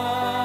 Oh.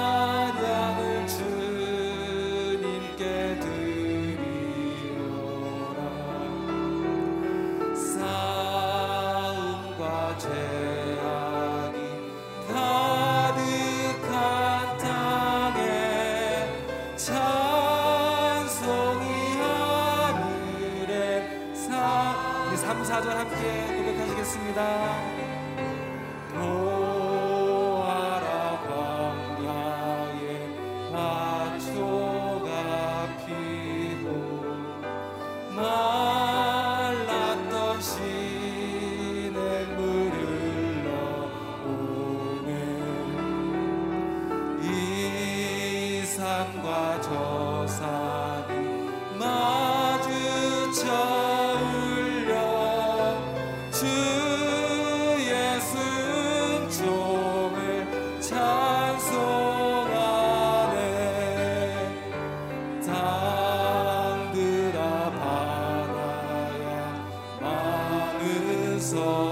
soul.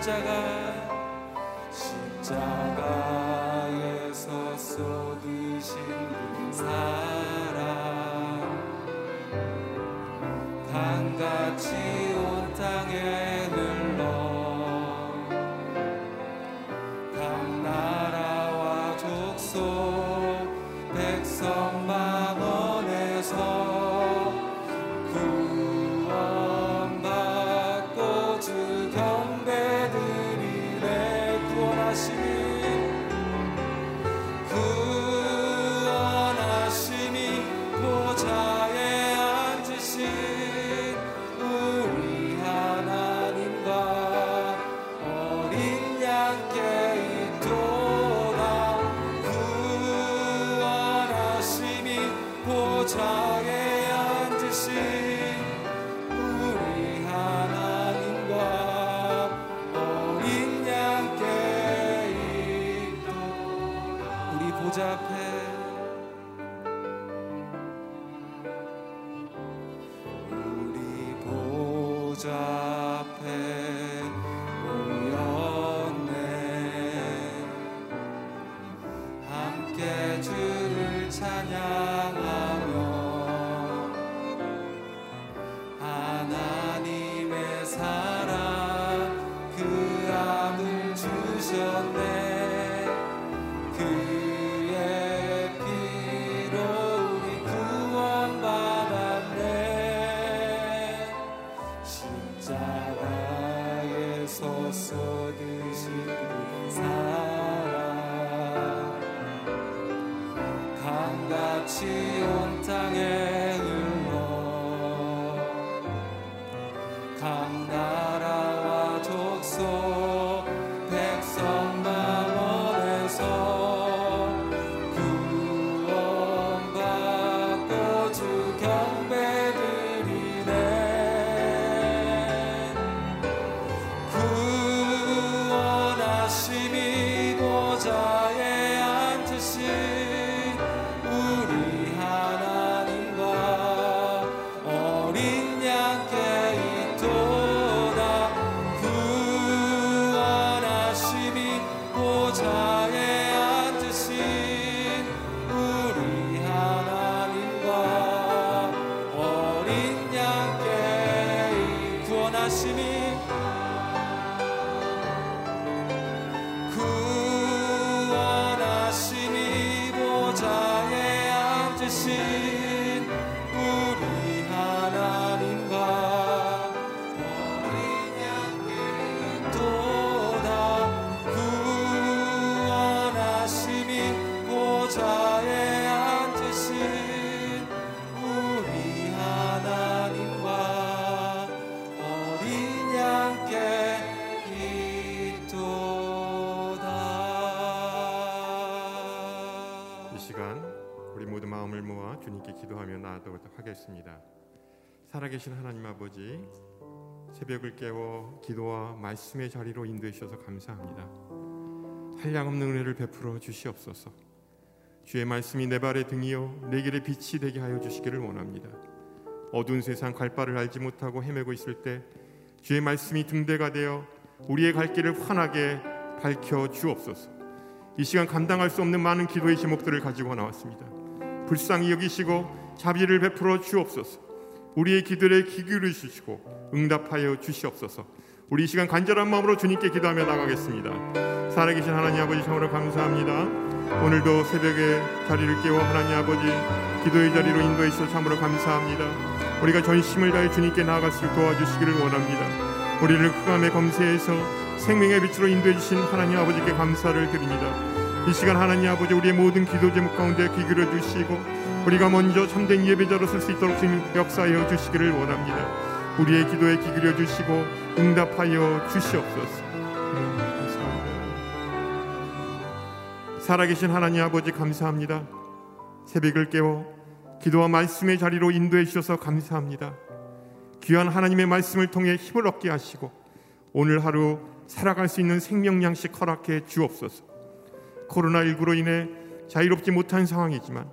십자가 십자가에서 쏟으신 사 자 마음을 모아 주님께 기도하며 나아가도록 하겠습니다. 살아계신 하나님 아버지 새벽을 깨워 기도와 말씀의 자리로 인도해 주셔서 감사합니다. 한량없는 은혜를 베풀어 주시옵소서. 주의 말씀이 내 발의 등이요 내 길의 빛이 되게 하여 주시기를 원합니다. 어두운 세상 갈 바를 알지 못하고 헤매고 있을 때 주의 말씀이 등대가 되어 우리의 갈 길을 환하게 밝혀 주옵소서. 이 시간 감당할 수 없는 많은 기도의 제목들을 가지고 나왔습니다. 불쌍히 여기시고 자비를 베풀어 주옵소서. 우리의 기도에 귀 기울여 주시고 응답하여 주시옵소서. 우리 이 시간 간절한 마음으로 주님께 기도하며 나가겠습니다. 살아계신 하나님 아버지 참으로 감사합니다. 오늘도 새벽에 자리를 깨워 하나님 아버지 기도의 자리로 인도해 주셔서 참으로 감사합니다. 우리가 전심을 다해 주님께 나아갈 수 도와주시기를 원합니다. 우리를 흑암의 검세에서 생명의 빛으로 인도해 주신 하나님 아버지께 감사를 드립니다. 이 시간 하나님 아버지 우리의 모든 기도 제목 가운데 귀 기울여 주시고 우리가 먼저 참된 예배자로 쓸수 있도록 주님 역사하여 주시기를 원합니다. 우리의 기도에 귀 기울여 주시고 응답하여 주시옵소서. 살아계신 하나님 아버지 감사합니다. 새벽을 깨워 기도와 말씀의 자리로 인도해 주셔서 감사합니다. 귀한 하나님의 말씀을 통해 힘을 얻게 하시고 오늘 하루 살아갈 수 있는 생명 양식 허락해 주옵소서. 코로나19로 인해 자유롭지 못한 상황이지만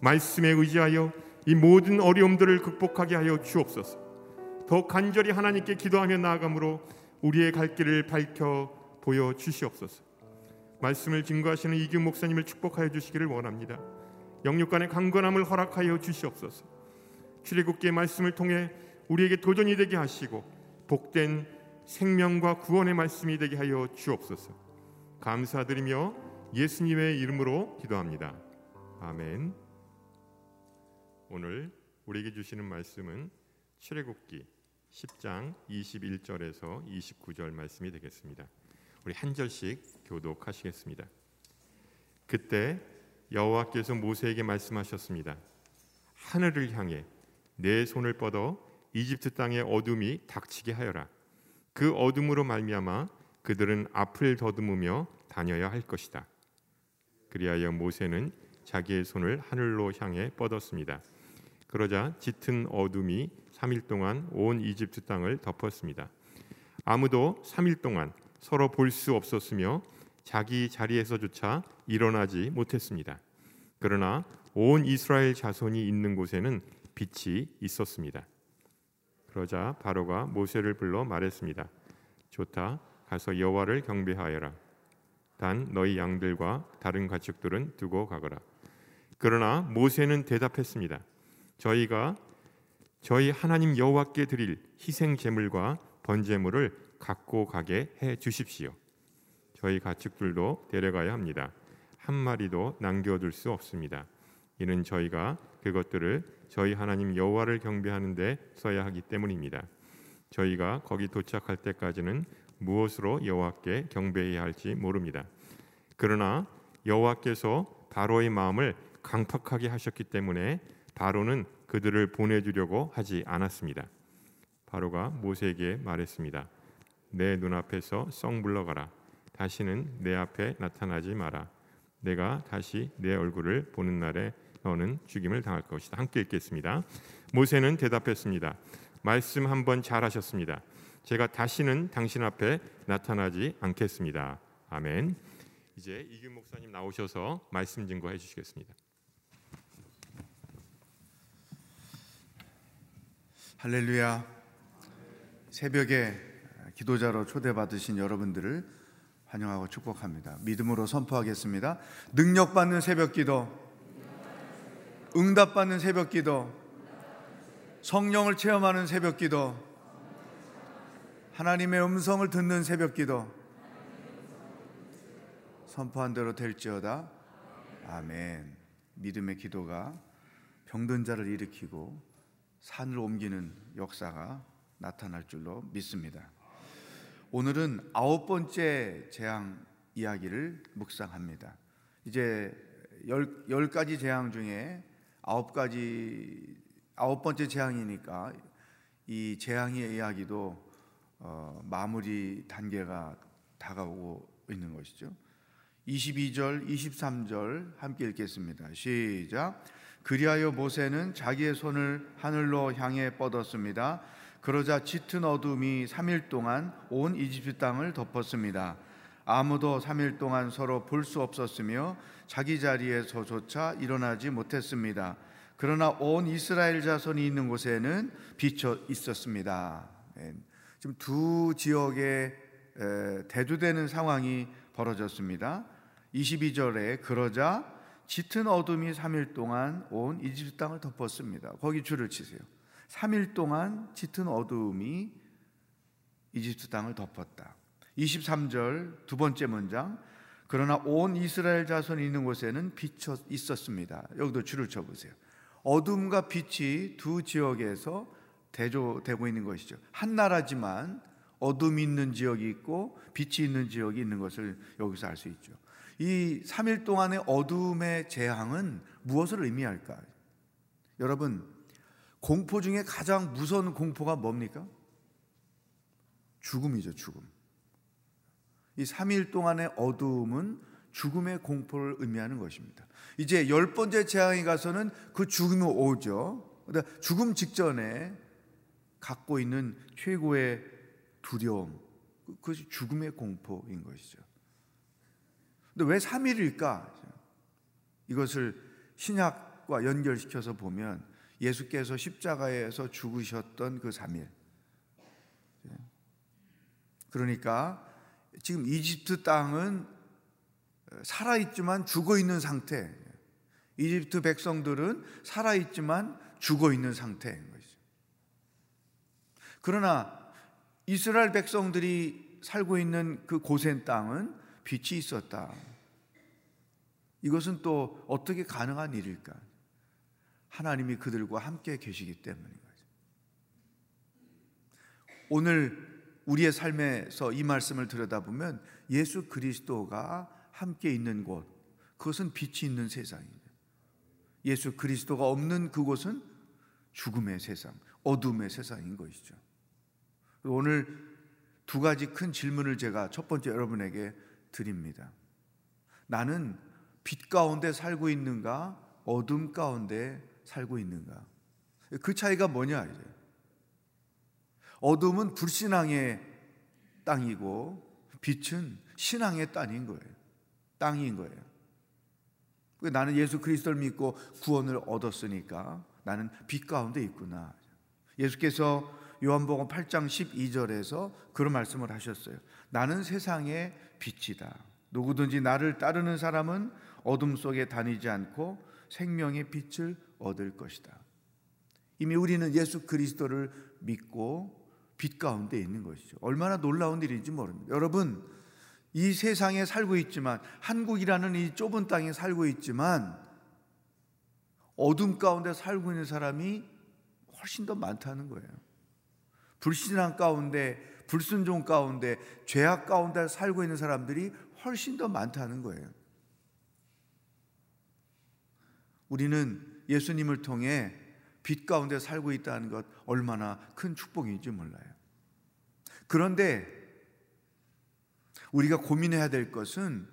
말씀에 의지하여 이 모든 어려움들을 극복하게 하여 주옵소서. 더 간절히 하나님께 기도하며 나아감으로 우리의 갈 길을 밝혀 보여 주시옵소서. 말씀을 증거하시는 이규 목사님을 축복하여 주시기를 원합니다. 영육간의 강건함을 허락하여 주시옵소서. 출애굽기의 말씀을 통해 우리에게 도전이 되게 하시고 복된 생명과 구원의 말씀이 되게 하여 주옵소서. 감사드리며 예수님의 이름으로 기도합니다. 아멘. 오늘 우리에게 주시는 말씀은 출애굽기 10장 21절에서 29절 말씀이 되겠습니다. 우리 한 절씩 교독하시겠습니다. 그때 여호와께서 모세에게 말씀하셨습니다. 하늘을 향해 내 손을 뻗어 이집트 땅의 어둠이 닥치게 하여라. 그 어둠으로 말미암아 그들은 앞을 더듬으며 다녀야 할 것이다. 그리하여 모세는 자기의 손을 하늘로 향해 뻗었습니다. 그러자 짙은 어둠이 3일 동안 온 이집트 땅을 덮었습니다. 아무도 3일 동안 서로 볼 수 없었으며 자기 자리에서조차 일어나지 못했습니다. 그러나 온 이스라엘 자손이 있는 곳에는 빛이 있었습니다. 그러자 바로가 모세를 불러 말했습니다. 좋다. 가서 여호와를 경배하여라. 단 너희 양들과 다른 가축들은 두고 가거라. 그러나 모세는 대답했습니다. 저희가 저희 하나님 여호와께 드릴 희생 제물과 번제물을 갖고 가게 해 주십시오. 저희 가축들도 데려가야 합니다. 한 마리도 남겨둘 수 없습니다. 이는 저희가 그것들을 저희 하나님 여호와를 경배하는 데 써야 하기 때문입니다. 저희가 거기 도착할 때까지는 무엇으로 여호와께 경배해야 할지 모릅니다. 그러나 여호와께서 바로의 마음을 강팍하게 하셨기 때문에 바로는 그들을 보내주려고 하지 않았습니다. 바로가 모세에게 말했습니다. 내 눈앞에서 썩 물러가라. 다시는 내 앞에 나타나지 마라. 내가 다시 내 얼굴을 보는 날에 너는 죽임을 당할 것이다. 함께 읽겠습니다. 모세는 대답했습니다. 말씀 한번 잘하셨습니다. 제가 다시는 당신 앞에 나타나지 않겠습니다. 아멘. 이제 이규 목사님 나오셔서 말씀 증거해 주시겠습니다. 할렐루야. 새벽에 기도자로 초대받으신 여러분들을 환영하고 축복합니다. 믿음으로 선포하겠습니다. 능력받는 새벽 기도, 응답받는 새벽 기도, 성령을 체험하는 새벽 기도, 하나님의 음성을 듣는 새벽 기도, 선포한 대로 될지어다. 아멘. 믿음의 기도가 병든 자를 일으키고 산을 옮기는 역사가 나타날 줄로 믿습니다. 오늘은 아홉 번째 재앙 이야기를 묵상합니다. 이제 열, 열 가지 재앙 중에 아홉 가지, 아홉 번째 재앙이니까 이 재앙의 이야기도 어, 마무리 단계가 다가오고 있는 것이죠. 22절, 23절 함께 읽겠습니다. 시작. 그리하여 모세는 자기의 손을 하늘로 향해 뻗었습니다. 그러자 짙은 어둠이 3일 동안 온 이집트 땅을 덮었습니다. 아무도 3일 동안 서로 볼 수 없었으며 자기 자리에서조차 일어나지 못했습니다. 그러나 온 이스라엘 자손이 있는 곳에는 비쳐 있었습니다. 네. 지금 두 지역에 대두되는 상황이 벌어졌습니다. 22절에 그러자 짙은 어둠이 3일 동안 온 이집트 땅을 덮었습니다. 거기 줄을 치세요. 3일 동안 짙은 어둠이 이집트 땅을 덮었다. 23절 두 번째 문장 그러나 온 이스라엘 자손이 있는 곳에는 빛이 있었습니다. 여기도 줄을 쳐 보세요. 어둠과 빛이 두 지역에서 대조되고 있는 것이죠. 한 나라지만 어둠이 있는 지역이 있고 빛이 있는 지역이 있는 것을 여기서 알 수 있죠. 이 3일 동안의 어둠의 재앙은 무엇을 의미할까? 여러분, 공포 중에 가장 무서운 공포가 뭡니까? 죽음이죠, 죽음. 이 3일 동안의 어두움은 죽음의 공포를 의미하는 것입니다. 이제 열 번째 재앙에 가서는 그 죽음이 오죠. 죽음 직전에 갖고 있는 최고의 두려움, 그것이 죽음의 공포인 것이죠. 근데 왜 3일일까? 이것을 신약과 연결시켜서 보면 예수께서 십자가에서 죽으셨던 그 3일. 그러니까 지금 이집트 땅은 살아있지만 죽어 있는 상태. 이집트 백성들은 살아있지만 죽어 있는 상태인 것이죠. 그러나 이스라엘 백성들이 살고 있는 그 고센 땅은 빛이 있었다. 이것은 또 어떻게 가능한 일일까? 하나님이 그들과 함께 계시기 때문인 거죠. 오늘 우리의 삶에서 이 말씀을 들여다보면 예수 그리스도가 함께 있는 곳, 그것은 빛이 있는 세상입니다. 예수 그리스도가 없는 그곳은 죽음의 세상, 어둠의 세상인 것이죠. 오늘 두 가지 큰 질문을 제가 첫 번째 여러분에게 드립니다. 나는 빛 가운데 살고 있는가? 어둠 가운데 살고 있는가? 그 차이가 뭐냐 이제. 어둠은 불신앙의 땅이고 빛은 신앙의 땅인 거예요. 땅인 거예요. 나는 예수 그리스도를 믿고 구원을 얻었으니까 나는 빛 가운데 있구나. 예수께서 요한복음 8장 12절에서 그런 말씀을 하셨어요. 나는 세상의 빛이다. 누구든지 나를 따르는 사람은 어둠 속에 다니지 않고 생명의 빛을 얻을 것이다. 이미 우리는 예수 그리스도를 믿고 빛 가운데 있는 것이죠. 얼마나 놀라운 일인지 모릅니다. 여러분, 이 세상에 살고 있지만 한국이라는 이 좁은 땅에 살고 있지만 어둠 가운데 살고 있는 사람이 훨씬 더 많다는 거예요. 불신앙 가운데, 불순종 가운데, 죄악 가운데 살고 있는 사람들이 훨씬 더 많다는 거예요. 우리는 예수님을 통해 빛 가운데 살고 있다는 것 얼마나 큰 축복인지 몰라요. 그런데 우리가 고민해야 될 것은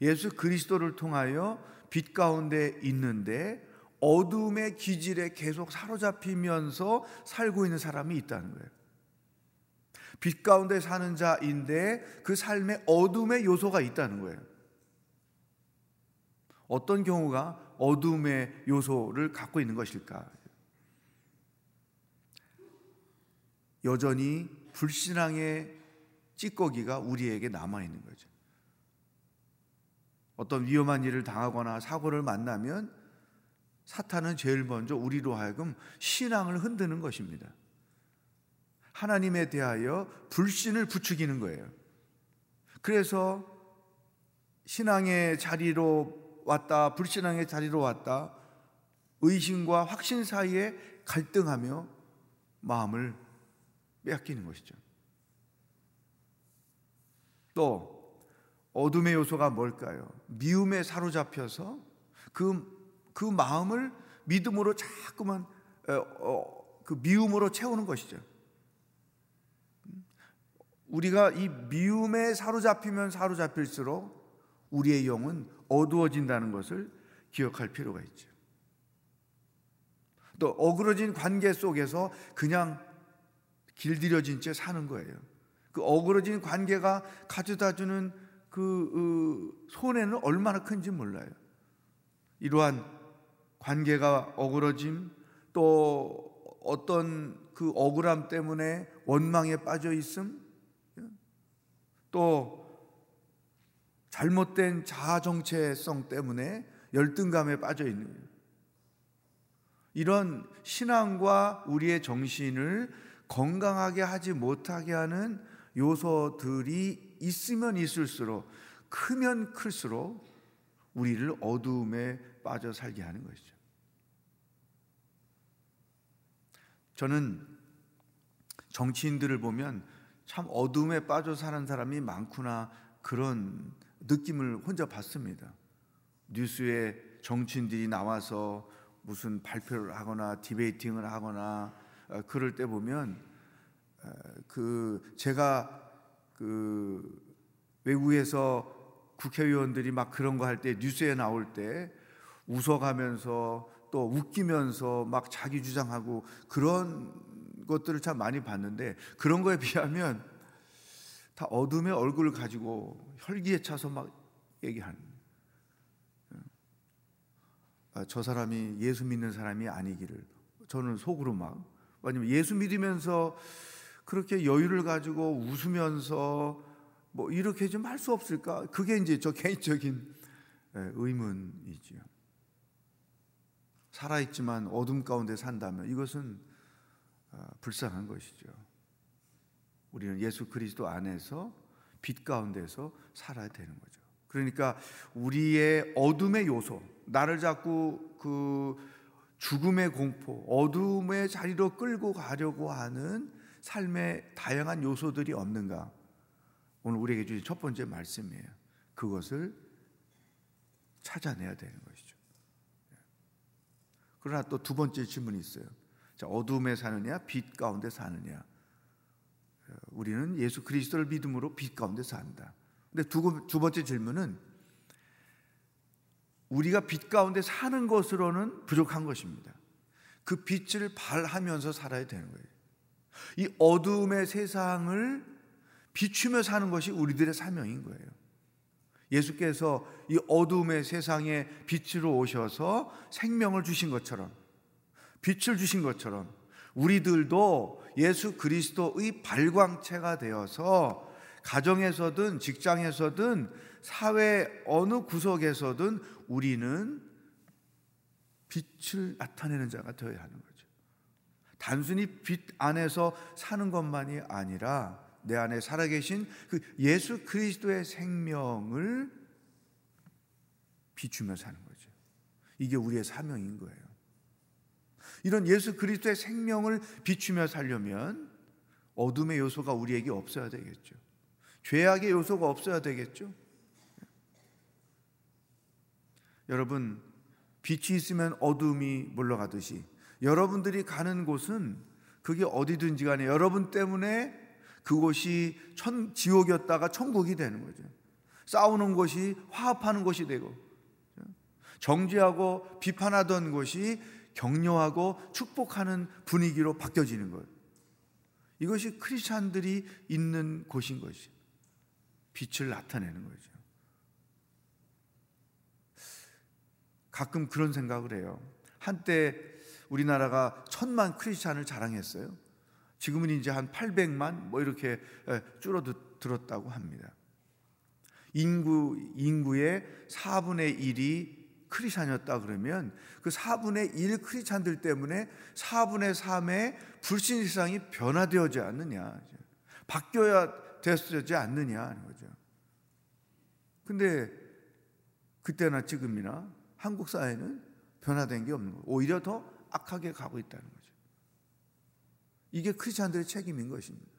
예수 그리스도를 통하여 빛 가운데 있는데 어둠의 기질에 계속 사로잡히면서 살고 있는 사람이 있다는 거예요. 빛 가운데 사는 자인데 그 삶에 어둠의 요소가 있다는 거예요. 어떤 경우가 어둠의 요소를 갖고 있는 것일까? 여전히 불신앙의 찌꺼기가 우리에게 남아 있는 거죠. 어떤 위험한 일을 당하거나 사고를 만나면 사탄은 제일 먼저 우리로 하여금 신앙을 흔드는 것입니다. 하나님에 대하여 불신을 부추기는 거예요. 그래서 신앙의 자리로 왔다, 불신앙의 자리로 왔다, 의심과 확신 사이에 갈등하며 마음을 빼앗기는 것이죠. 또 어둠의 요소가 뭘까요? 미움에 사로잡혀서 그, 그 마음을 믿음으로 자꾸만 어, 어, 그 미움으로 채우는 것이죠. 우리가 이 미움에 사로잡히면 사로잡힐수록 우리의 영은 어두워진다는 것을 기억할 필요가 있죠. 또 어그러진 관계 속에서 그냥 길들여진 채 사는 거예요. 그 어그러진 관계가 가져다 주는 그 어, 손해는 얼마나 큰지 몰라요. 이러한 관계가 어그러짐 또 어떤 그 억울함 때문에 원망에 빠져 있음 또 잘못된 자아 정체성 때문에 열등감에 빠져 있는. 이런 신앙과 우리의 정신을 건강하게 하지 못하게 하는 요소들이 있으면 있을수록 크면 클수록 우리를 어두움에 빠져 살게 하는 것이죠. 저는 정치인들을 보면 참 어둠에 빠져 사는 사람이 많구나 그런 느낌을 혼자 받습니다. 뉴스에 정치인들이 나와서 무슨 발표를 하거나 디베이팅을 하거나 어, 그럴 때 보면 어, 그 제가 그 외국에서 국회의원들이 막 그런 거 할 때 뉴스에 나올 때 웃어가면서 또 웃기면서 막 자기 주장하고 그런 것들을 참 많이 봤는데 그런 거에 비하면 다 어둠의 얼굴을 가지고 혈기에 차서 막 얘기하는 아, 저 사람이 예수 믿는 사람이 아니기를 저는 속으로 막 왜냐면 예수 믿으면서 그렇게 여유를 가지고 웃으면서 뭐 이렇게 좀 할 수 없을까? 그게 이제 저 개인적인 예, 의문이지요. 살아있지만 어둠 가운데 산다면 이것은 아, 불쌍한 것이죠. 우리는 예수 그리스도 안에서 빛 가운데서 살아야 되는 거죠. 그러니까 우리의 어둠의 요소, 나를 자꾸 그 죽음의 공포, 어둠의 자리로 끌고 가려고 하는 삶의 다양한 요소들이 없는가? 오늘 우리에게 주신 첫 번째 말씀이에요. 그것을 찾아내야 되는 것이죠. 그러나 또 두 번째 질문이 있어요. 자, 어둠에 사느냐, 빛 가운데 사느냐. 우리는 예수 그리스도를 믿음으로 빛 가운데 산다. 근데 두, 두 번째 질문은 우리가 빛 가운데 사는 것으로는 부족한 것입니다. 그 빛을 발하면서 살아야 되는 거예요. 이 어둠의 세상을 비추며 사는 것이 우리들의 사명인 거예요. 예수께서 이 어둠의 세상에 빛으로 오셔서 생명을 주신 것처럼 빛을 주신 것처럼 우리들도 예수 그리스도의 발광체가 되어서 가정에서든 직장에서든 사회 어느 구석에서든 우리는 빛을 나타내는 자가 되어야 하는 거죠. 단순히 빛 안에서 사는 것만이 아니라 내 안에 살아계신 그 예수 그리스도의 생명을 비추며 사는 거죠. 이게 우리의 사명인 거예요. 이런 예수 그리스도의 생명을 비추며 살려면 어둠의 요소가 우리에게 없어야 되겠죠. 죄악의 요소가 없어야 되겠죠. 여러분, 빛이 있으면 어둠이 물러가듯이 여러분들이 가는 곳은 그게 어디든지 간에 여러분 때문에 그곳이 천, 지옥이었다가 천국이 되는 거죠. 싸우는 곳이 화합하는 곳이 되고 정죄하고 비판하던 곳이 격려하고 축복하는 분위기로 바뀌어지는 것. 이것이 크리스찬들이 있는 곳인 것이 빛을 나타내는 거죠. 가끔 그런 생각을 해요. 한때 우리나라가 천만 크리스찬을 자랑했어요. 지금은 이제 한 800만 뭐 이렇게 줄어들었다고 합니다. 인구 인구의 4분의 1이 크리스찬이었다 그러면 그 4분의 1 크리스찬들 때문에 4분의 3의 불신 세상이 변화되어지 않느냐. 바뀌어야 됐지 않느냐 하는 거죠. 근데 그때나 지금이나 한국 사회는 변화된 게 없는 거예요. 오히려 더 악하게 가고 있다는 거죠. 이게 크리스찬들의 책임인 것입니다.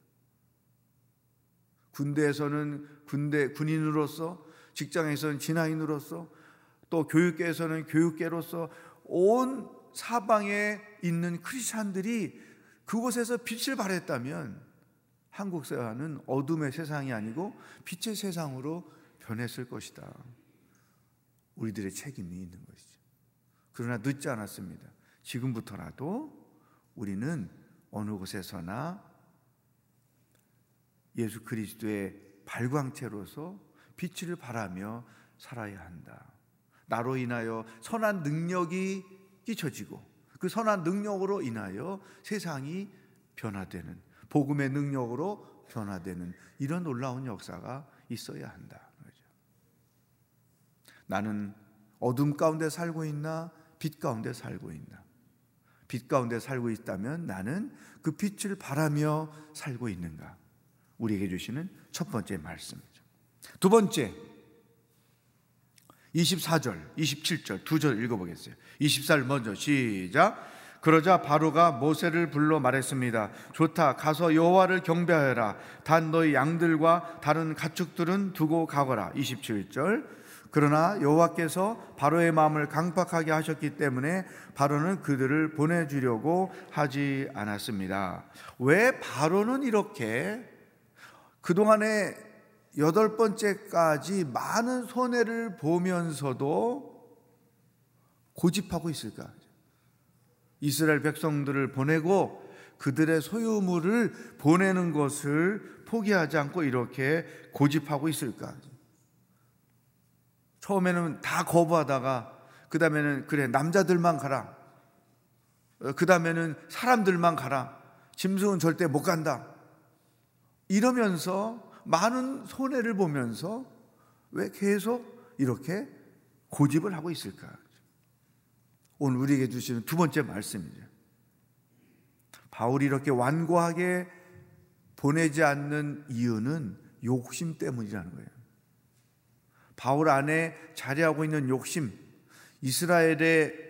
군대에서는 군대 군인으로서 직장에서는 진화인으로서 또 교육계에서는 교육계로서 온 사방에 있는 크리스찬들이 그곳에서 빛을 발했다면 한국 사회는 어둠의 세상이 아니고 빛의 세상으로 변했을 것이다. 우리들의 책임이 있는 것이죠. 그러나 늦지 않았습니다. 지금부터라도 우리는 어느 곳에서나 예수 그리스도의 발광체로서 빛을 발하며 살아야 한다. 나로 인하여 선한 능력이 끼쳐지고 그 선한 능력으로 인하여 세상이 변화되는 복음의 능력으로 변화되는 이런 놀라운 역사가 있어야 한다. 나는 어둠 가운데 살고 있나 빛 가운데 살고 있나? 빛 가운데 살고 있다면 나는 그 빛을 바라며 살고 있는가? 우리에게 주시는 첫 번째 말씀이죠. 두 번째 24절, 27절 두 절 읽어보겠어요. 24절 먼저 시작. 그러자 바로가 모세를 불러 말했습니다. 좋다. 가서 여호와를 경배하여라. 단 너희 양들과 다른 가축들은 두고 가거라. 27절. 그러나 여호와께서 바로의 마음을 강팍하게 하셨기 때문에 바로는 그들을 보내주려고 하지 않았습니다. 왜 바로는 이렇게 그동안에 여덟 번째까지 많은 손해를 보면서도 고집하고 있을까? 이스라엘 백성들을 보내고 그들의 소유물을 보내는 것을 포기하지 않고 이렇게 고집하고 있을까? 처음에는 다 거부하다가 그 다음에는 그래 남자들만 가라. 그 다음에는 사람들만 가라. 짐승은 절대 못 간다. 이러면서 많은 손해를 보면서 왜 계속 이렇게 고집을 하고 있을까? 오늘 우리에게 주시는 두 번째 말씀이죠. 바울이 이렇게 완고하게 보내지 않는 이유는 욕심 때문이라는 거예요. 바울 안에 자리하고 있는 욕심, 이스라엘의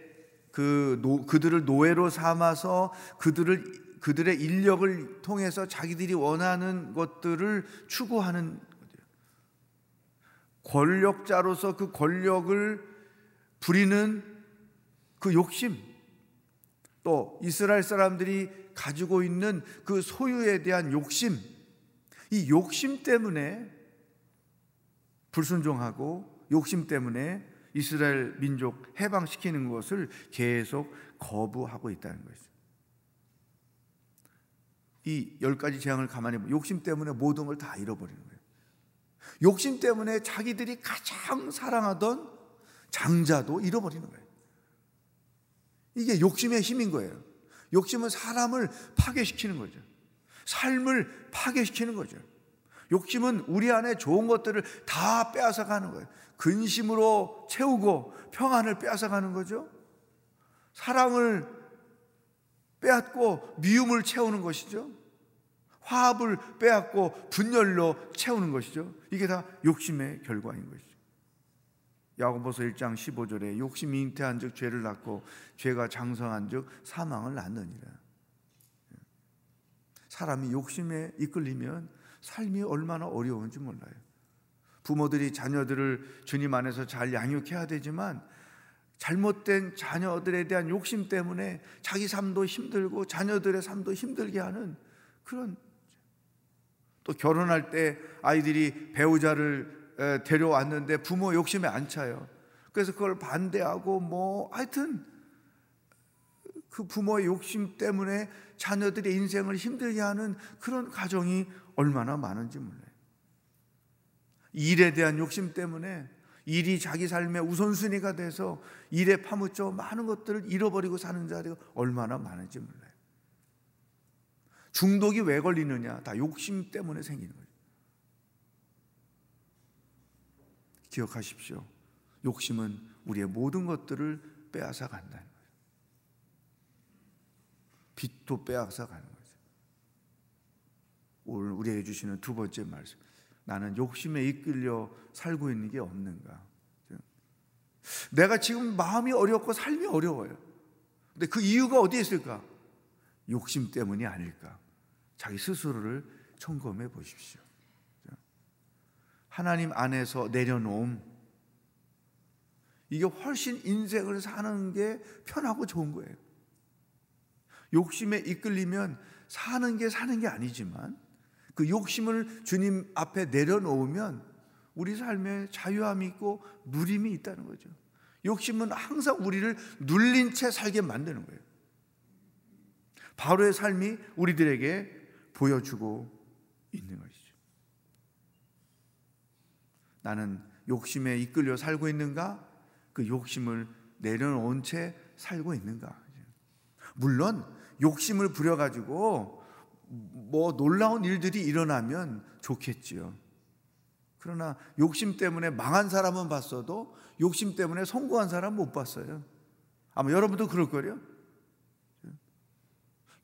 그 노, 그들을 노예로 삼아서 그들을 그들의 인력을 통해서 자기들이 원하는 것들을 추구하는. 권력자로서 그 권력을 부리는 그 욕심, 또 이스라엘 사람들이 가지고 있는 그 소유에 대한 욕심, 이 욕심 때문에 불순종하고 욕심 때문에 이스라엘 민족 해방시키는 것을 계속 거부하고 있다는 것이죠. 이 열 가지 재앙을 가만히 보면 욕심 때문에 모든 걸 다 잃어버리는 거예요. 욕심 때문에 자기들이 가장 사랑하던 장자도 잃어버리는 거예요. 이게 욕심의 힘인 거예요. 욕심은 사람을 파괴시키는 거죠. 삶을 파괴시키는 거죠. 욕심은 우리 안에 좋은 것들을 다 빼앗아 가는 거예요. 근심으로 채우고 평안을 빼앗아 가는 거죠. 사랑을 빼앗고 미움을 채우는 것이죠. 화합을 빼앗고 분열로 채우는 것이죠. 이게 다 욕심의 결과인 것이죠. 야고보서 1장 15절에 욕심이 잉태한 즉 죄를 낳고 죄가 장성한 즉 사망을 낳느니라. 사람이 욕심에 이끌리면 삶이 얼마나 어려운지 몰라요. 부모들이 자녀들을 주님 안에서 잘 양육해야 되지만 잘못된 자녀들에 대한 욕심 때문에 자기 삶도 힘들고 자녀들의 삶도 힘들게 하는 그런 또 결혼할 때 아이들이 배우자를 데려왔는데 부모 욕심에 안 차요. 그래서 그걸 반대하고 뭐 하여튼 그 부모의 욕심 때문에 자녀들의 인생을 힘들게 하는 그런 가정이 얼마나 많은지 몰라요. 일에 대한 욕심 때문에 일이 자기 삶의 우선순위가 돼서 일에 파묻혀 많은 것들을 잃어버리고 사는 자리가 얼마나 많은지 몰라요. 중독이 왜 걸리느냐? 다 욕심 때문에 생기는 거예요. 기억하십시오. 욕심은 우리의 모든 것들을 빼앗아 간다는. 빛도 빼앗아 가는 거죠. 오늘 우리에게 주시는 두 번째 말씀. 나는 욕심에 이끌려 살고 있는 게 없는가? 내가 지금 마음이 어렵고 삶이 어려워요. 근데 그 이유가 어디에 있을까? 욕심 때문이 아닐까? 자기 스스로를 점검해 보십시오. 하나님 안에서 내려놓음. 이게 훨씬 인생을 사는 게 편하고 좋은 거예요. 욕심에 이끌리면 사는 게 사는 게 아니지만 그 욕심을 주님 앞에 내려놓으면 우리 삶에 자유함이 있고 누림이 있다는 거죠. 욕심은 항상 우리를 눌린 채 살게 만드는 거예요. 바로의 삶이 우리들에게 보여주고 있는 것이죠. 나는 욕심에 이끌려 살고 있는가? 그 욕심을 내려놓은 채 살고 있는가? 물론 욕심을 부려가지고 뭐 놀라운 일들이 일어나면 좋겠지요. 그러나 욕심 때문에 망한 사람은 봤어도 욕심 때문에 성공한 사람 못 봤어요. 아마 여러분도 그럴 거예요.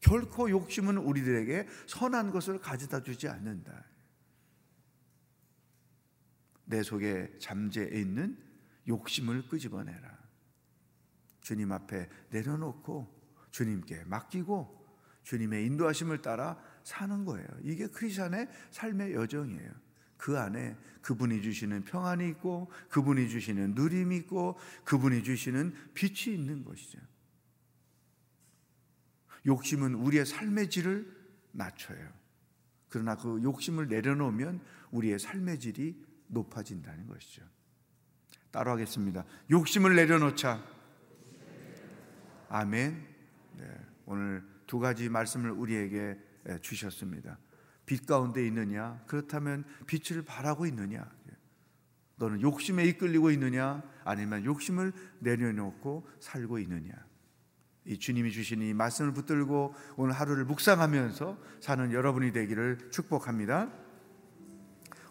결코 욕심은 우리들에게 선한 것을 가져다 주지 않는다. 내 속에 잠재해 있는 욕심을 끄집어내라. 주님 앞에 내려놓고 주님께 맡기고 주님의 인도하심을 따라 사는 거예요. 이게 크리스천의 삶의 여정이에요. 그 안에 그분이 주시는 평안이 있고 그분이 주시는 누림이 있고 그분이 주시는 빛이 있는 것이죠. 욕심은 우리의 삶의 질을 낮춰요. 그러나 그 욕심을 내려놓으면 우리의 삶의 질이 높아진다는 것이죠. 따로 하겠습니다. 욕심을 내려놓자. 아멘. 네, 오늘 두 가지 말씀을 우리에게 주셨습니다. 빛 가운데 있느냐? 그렇다면 빛을 바라고 있느냐? 너는 욕심에 이끌리고 있느냐? 아니면 욕심을 내려놓고 살고 있느냐? 이 주님이 주신 이 말씀을 붙들고 오늘 하루를 묵상하면서 사는 여러분이 되기를 축복합니다.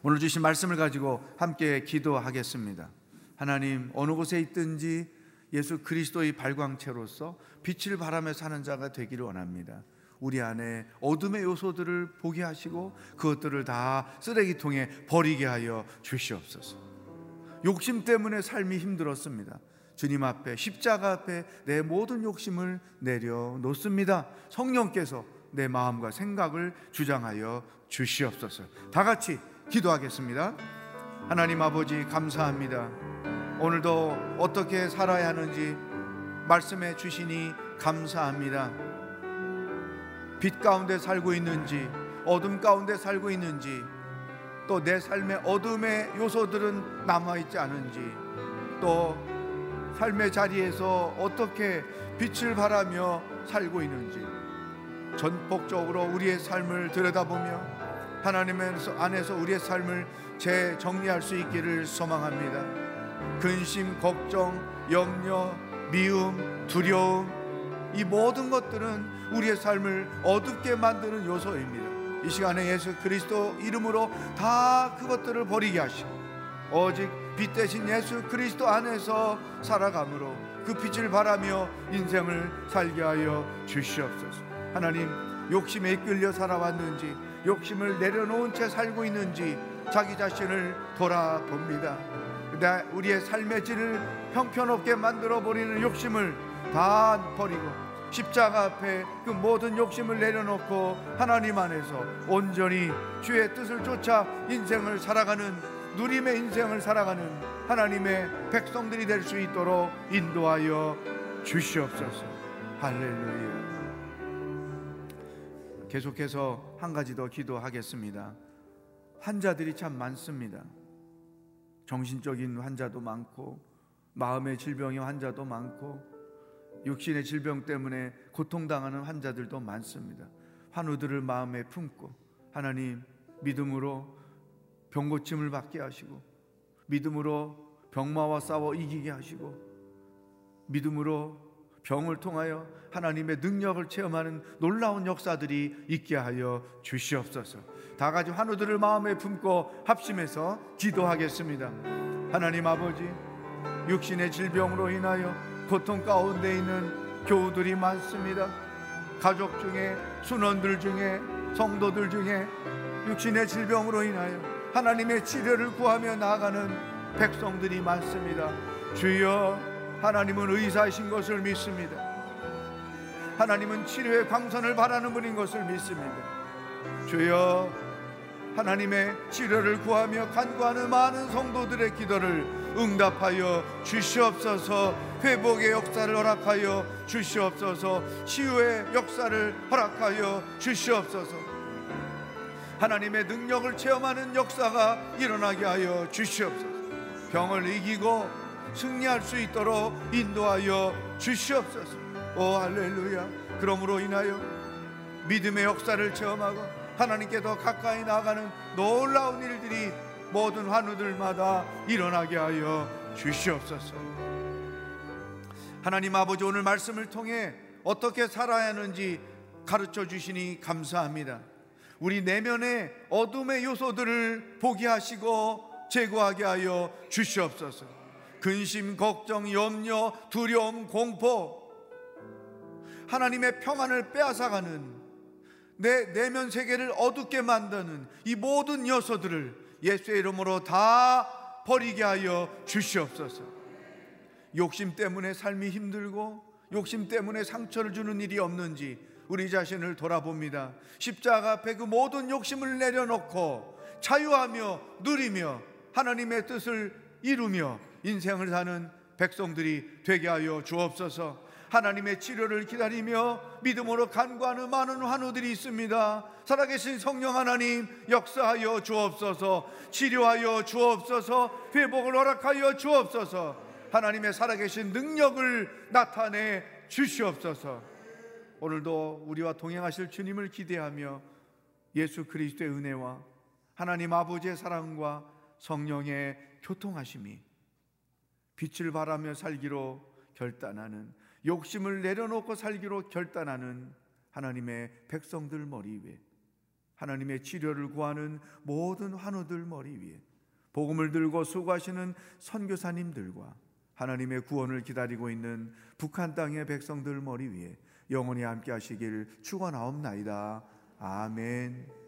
오늘 주신 말씀을 가지고 함께 기도하겠습니다. 하나님 어느 곳에 있든지 예수 그리스도의 발광체로서 빛을 바라며 사는 자가 되기를 원합니다. 우리 안에 어둠의 요소들을 보게 하시고 그것들을 다 쓰레기통에 버리게 하여 주시옵소서. 욕심 때문에 삶이 힘들었습니다. 주님 앞에 십자가 앞에 내 모든 욕심을 내려놓습니다. 성령께서 내 마음과 생각을 주장하여 주시옵소서. 다 같이 기도하겠습니다. 하나님 아버지 감사합니다. 오늘도 어떻게 살아야 하는지 말씀해 주시니 감사합니다. 빛 가운데 살고 있는지 어둠 가운데 살고 있는지 또 내 삶의 어둠의 요소들은 남아 있지 않은지 또 삶의 자리에서 어떻게 빛을 바라며 살고 있는지 전폭적으로 우리의 삶을 들여다보며 하나님의 안에서 우리의 삶을 재정리할 수 있기를 소망합니다. 근심, 걱정, 염려, 미움, 두려움 이 모든 것들은 우리의 삶을 어둡게 만드는 요소입니다. 이 시간에 예수 그리스도 이름으로 다 그것들을 버리게 하시고 오직 빛 대신 예수 그리스도 안에서 살아감으로 그 빛을 바라며 인생을 살게 하여 주시옵소서. 하나님 욕심에 이끌려 살아왔는지 욕심을 내려놓은 채 살고 있는지 자기 자신을 돌아봅니다. 우리의 삶의 질을 형편없게 만들어 버리는 욕심을 다 버리고 십자가 앞에 그 모든 욕심을 내려놓고 하나님 안에서 온전히 주의 뜻을 쫓아 인생을 살아가는 누림의 인생을 살아가는 하나님의 백성들이 될 수 있도록 인도하여 주시옵소서. 할렐루야. 계속해서 한 가지 더 기도하겠습니다. 환자들이 참 많습니다. 정신적인 환자도 많고 마음의 질병의 환자도 많고 육신의 질병 때문에 고통당하는 환자들도 많습니다. 환우들을 마음에 품고 하나님 믿음으로 병 고침을 받게 하시고 믿음으로 병마와 싸워 이기게 하시고 믿음으로 병을 통하여 하나님의 능력을 체험하는 놀라운 역사들이 있게 하여 주시옵소서. 다 같이 환우들을 마음에 품고 합심해서 기도하겠습니다. 하나님 아버지, 육신의 질병으로 인하여 고통 가운데 있는 교우들이 많습니다. 가족 중에 순원들 중에 성도들 중에 육신의 질병으로 인하여 하나님의 치료를 구하며 나아가는 백성들이 많습니다. 주여 하나님은 의사이신 것을 믿습니다. 하나님은 치료의 광선을 바라는 분인 것을 믿습니다. 주여 하나님의 치료를 구하며 간구하는 많은 성도들의 기도를 응답하여 주시옵소서 회복의 역사를 허락하여 주시옵소서 치유의 역사를 허락하여 주시옵소서 하나님의 능력을 체험하는 역사가 일어나게 하여 주시옵소서. 병을 이기고 승리할 수 있도록 인도하여 주시옵소서. 오 할렐루야. 그러므로 인하여 믿음의 역사를 체험하고 하나님께 더 가까이 나가는 놀라운 일들이 모든 환우들마다 일어나게 하여 주시옵소서. 하나님 아버지 오늘 말씀을 통해 어떻게 살아야 하는지 가르쳐 주시니 감사합니다. 우리 내면의 어둠의 요소들을 보게 하시고 제거하게 하여 주시옵소서. 근심, 걱정, 염려, 두려움, 공포, 하나님의 평안을 빼앗아가는 내 내면 세계를 어둡게 만드는 이 모든 요소들을 예수의 이름으로 다 버리게 하여 주시옵소서. 욕심 때문에 삶이 힘들고 욕심 때문에 상처를 주는 일이 없는지 우리 자신을 돌아봅니다. 십자가 앞에 그 모든 욕심을 내려놓고 자유하며 누리며 하나님의 뜻을 이루며 인생을 사는 백성들이 되게 하여 주옵소서. 하나님의 치료를 기다리며 믿음으로 간구하는 많은 환우들이 있습니다. 살아계신 성령 하나님 역사하여 주옵소서. 치료하여 주옵소서. 회복을 허락하여 주옵소서. 하나님의 살아계신 능력을 나타내 주시옵소서. 오늘도 우리와 동행하실 주님을 기대하며 예수 그리스도의 은혜와 하나님 아버지의 사랑과 성령의 교통하심이 빛을 바라며 살기로 결단하는 욕심을 내려놓고 살기로 결단하는 하나님의 백성들 머리 위에 하나님의 치료를 구하는 모든 환우들 머리 위에 복음을 들고 수고하시는 선교사님들과 하나님의 구원을 기다리고 있는 북한 땅의 백성들 머리 위에 영원히 함께 하시길 축원하옵나이다. 아멘.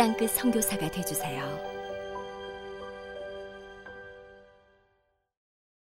땅끝 선교사가 되주세요.